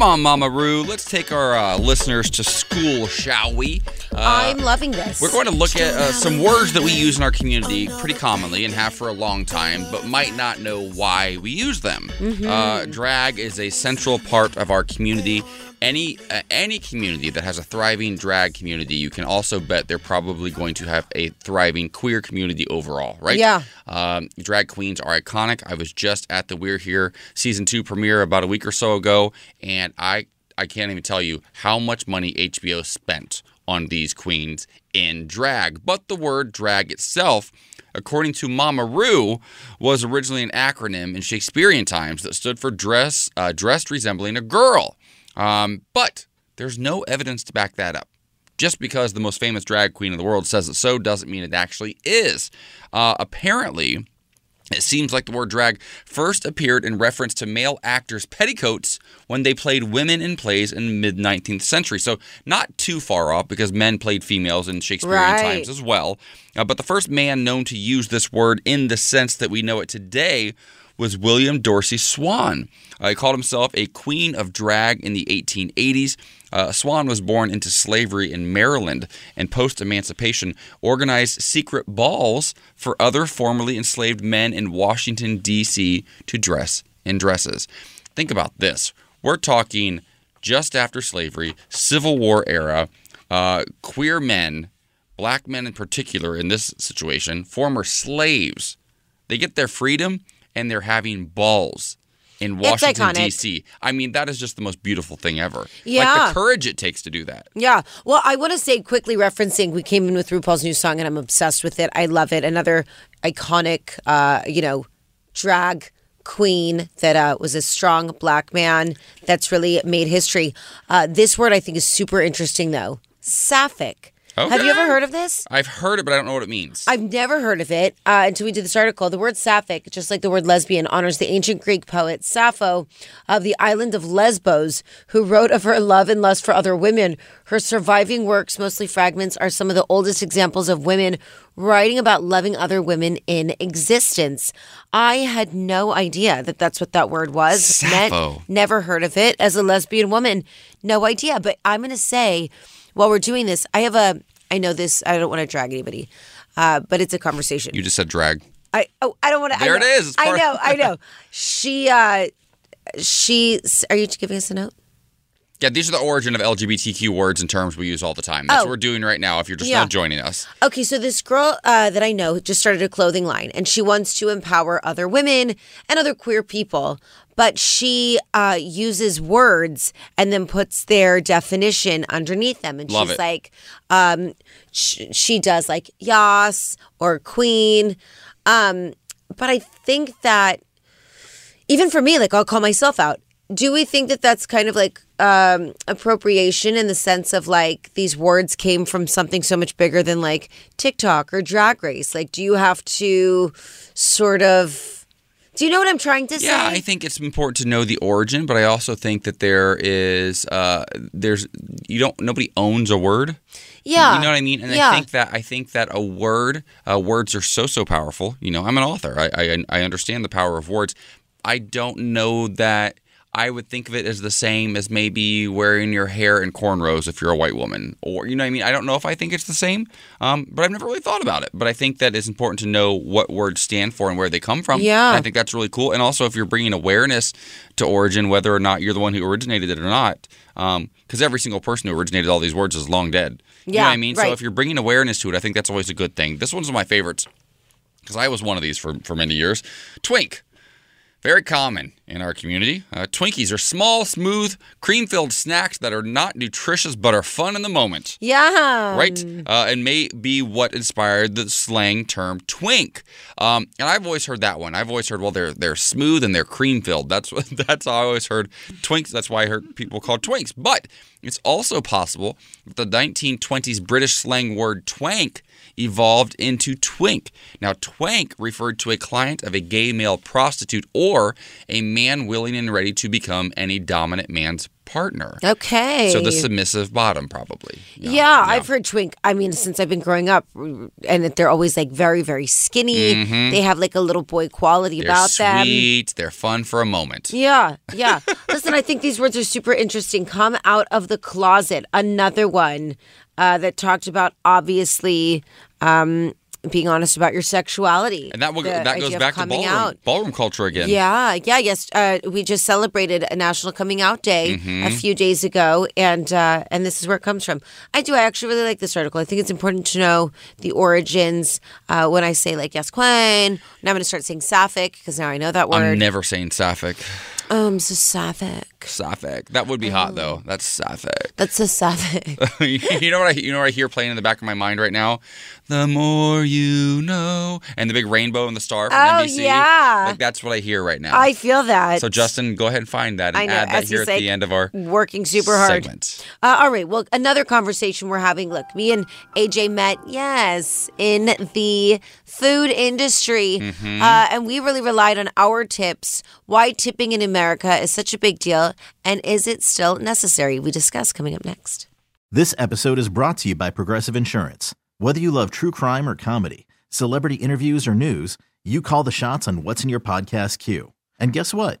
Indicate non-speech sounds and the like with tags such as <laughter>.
Come on, Mama Ru. Let's take our uh, listeners to school, shall we? Uh, I'm loving this. We're going to look at uh, some words that we use in our community pretty commonly and have for a long time, but might not know why we use them. Mm-hmm. Uh, drag is a central part of our community. Any uh, any community that has a thriving drag community, you can also bet they're probably going to have a thriving queer community overall, right? Yeah. Um, drag queens are iconic. I was just at the We're Here season two premiere about a week or so ago, and I I can't even tell you how much money HBO spent on these queens in drag. But the word drag itself, according to Mama Ru, was originally an acronym in Shakespearean times that stood for dress uh, dressed resembling a girl. Um, but there's no evidence to back that up. Just because the most famous drag queen in the world says it so doesn't mean it actually is. Uh, apparently, it seems like the word drag first appeared in reference to male actors' petticoats when they played women in plays in the mid 19th century. So, not too far off because men played females in Shakespearean Right. times as well. Uh, but the first man known to use this word in the sense that we know it today was William Dorsey Swann. Uh, he called himself a queen of drag in the 1880s. Uh, Swann was born into slavery in Maryland and post emancipation organized secret balls for other formerly enslaved men in Washington, D.C. to dress in dresses. Think about this. We're talking just after slavery, Civil War era, uh, queer men, black men in particular in this situation, former slaves, they get their freedom and they're having balls in Washington. D.C. I mean, that is just the most beautiful thing ever. Like Yeah. the courage it takes to do that. Yeah. Well, I want to say quickly referencing we came in with RuPaul's new song and I'm obsessed with it. I love it. Another iconic uh, you know, drag queen that uh, was a strong black man that's really made history. Uh, this word I think is super interesting though. Sapphic. Have you ever heard of this? I've heard it, but I don't know what it means. I've never heard of it uh, until we did this article. The word sapphic, just like the word lesbian, honors the ancient Greek poet Sappho of the island of Lesbos, who wrote of her love and lust for other women. Her surviving works, mostly fragments, are some of the oldest examples of women writing about loving other women in existence. I had no idea that that's what that word was. Sappho. Meant- never heard of it as a lesbian woman. No idea. But I'm going to say, while we're doing this, I have a. I know this. I don't want to drag anybody, uh, but it's a conversation. you just said drag. I oh I don't want to. There I it know, is. I know. I <laughs> know. She. uh She. Are you giving us a note? Yeah, these are the origin of LGBTQ words and terms we use all the time. That's Oh. what we're doing right now if you're just Yeah. now joining us. Okay, so this girl uh, that I know just started a clothing line, and she wants to empower other women and other queer people. But she uh, uses words and then puts their definition underneath them, and Love she's it. like, um, sh- she does like yas or queen. Um, but I think that even for me, like I'll call myself out. Do we think that that's kind of like um, appropriation in the sense of like these words came from something so much bigger than like TikTok or Drag Race? Like, do you have to sort of? Do you know what I'm trying to say? Yeah, I think it's important to know the origin, but I also think that there is uh there's you don't nobody owns a word. yeah, You know what I mean? And yeah. I think that I think that a word, uh, words are so so powerful. You know, I'm an author. I, I I understand the power of words. I don't know that I would think of it as the same as maybe wearing your hair in cornrows if you're a white woman, or you know, what I mean, I don't know if I think it's the same, um, but I've never really thought about it. But I think that it's important to know what words stand for and where they come from. Yeah. And I think that's really cool. And also, if you're bringing awareness to origin, whether or not you're the one who originated it or not, because every single person who originated all these words is long dead. You know Yeah, what I mean? So if you're bringing awareness to it, I think that's always a good thing. This one's one of my favorites because I was one of these for, for many years. Twink. Very common in our community. Uh, Twinkies are small, smooth, cream filled snacks that are not nutritious but are fun in the moment. Yeah. Right? Uh, and may be what inspired the slang term twink. Um, and I've always heard that one. I've always heard, well, they're they're smooth and they're cream filled. That's what <laughs> that's how I always heard twinks. That's why I heard people called twinks. But it's also possible that the 1920s British slang word twank evolved into twink. Now, twank referred to a client of a gay male prostitute or a man willing and ready to become any dominant man's partner. Okay. So the submissive bottom, probably. Yeah, I've heard twink. I mean, since I've been growing up, and they're always like very, very skinny. They have like a little boy quality Mm-hmm. They're about them. sweet. They're fun for a moment. Yeah, <laughs> yeah. Listen, I think these words are super interesting. Come out of the closet. Another one uh, that talked about obviously um, being honest about your sexuality. And that will, that goes back to ballroom, out. ballroom culture again. Yeah, yeah, yes. Uh, we just celebrated a National Coming Out Day Mm-hmm. a few days ago, and uh, and this is where it comes from. I do. I actually really like this article. I think it's important to know the origins. Uh, when I say like yes, Queen, now I'm going to start saying sapphic because now I know that word. I'm never saying sapphic. Um, so sapphic. Sapphic. That would be hot though. That's sapphic. That's a sapphic. <laughs> you know what I you know what I hear playing in the back of my mind right now? The more you know, and the big rainbow and the star from Oh, NBC. yeah. like that's what I hear right now. I feel that. so Justin, go ahead and find that and add that as here at the end of our working super hard. segment. Uh, all right. Well, another conversation we're having. Look, me and AJ met, yes, in the food industry. Mm-hmm. Uh, and we really relied on our tips. Why tipping in America is such a big deal. And is it still necessary? We discuss coming up next. This episode is brought to you by Progressive Insurance. Whether you love true crime or comedy, celebrity interviews or news, you call the shots on what's in your podcast queue. And guess what?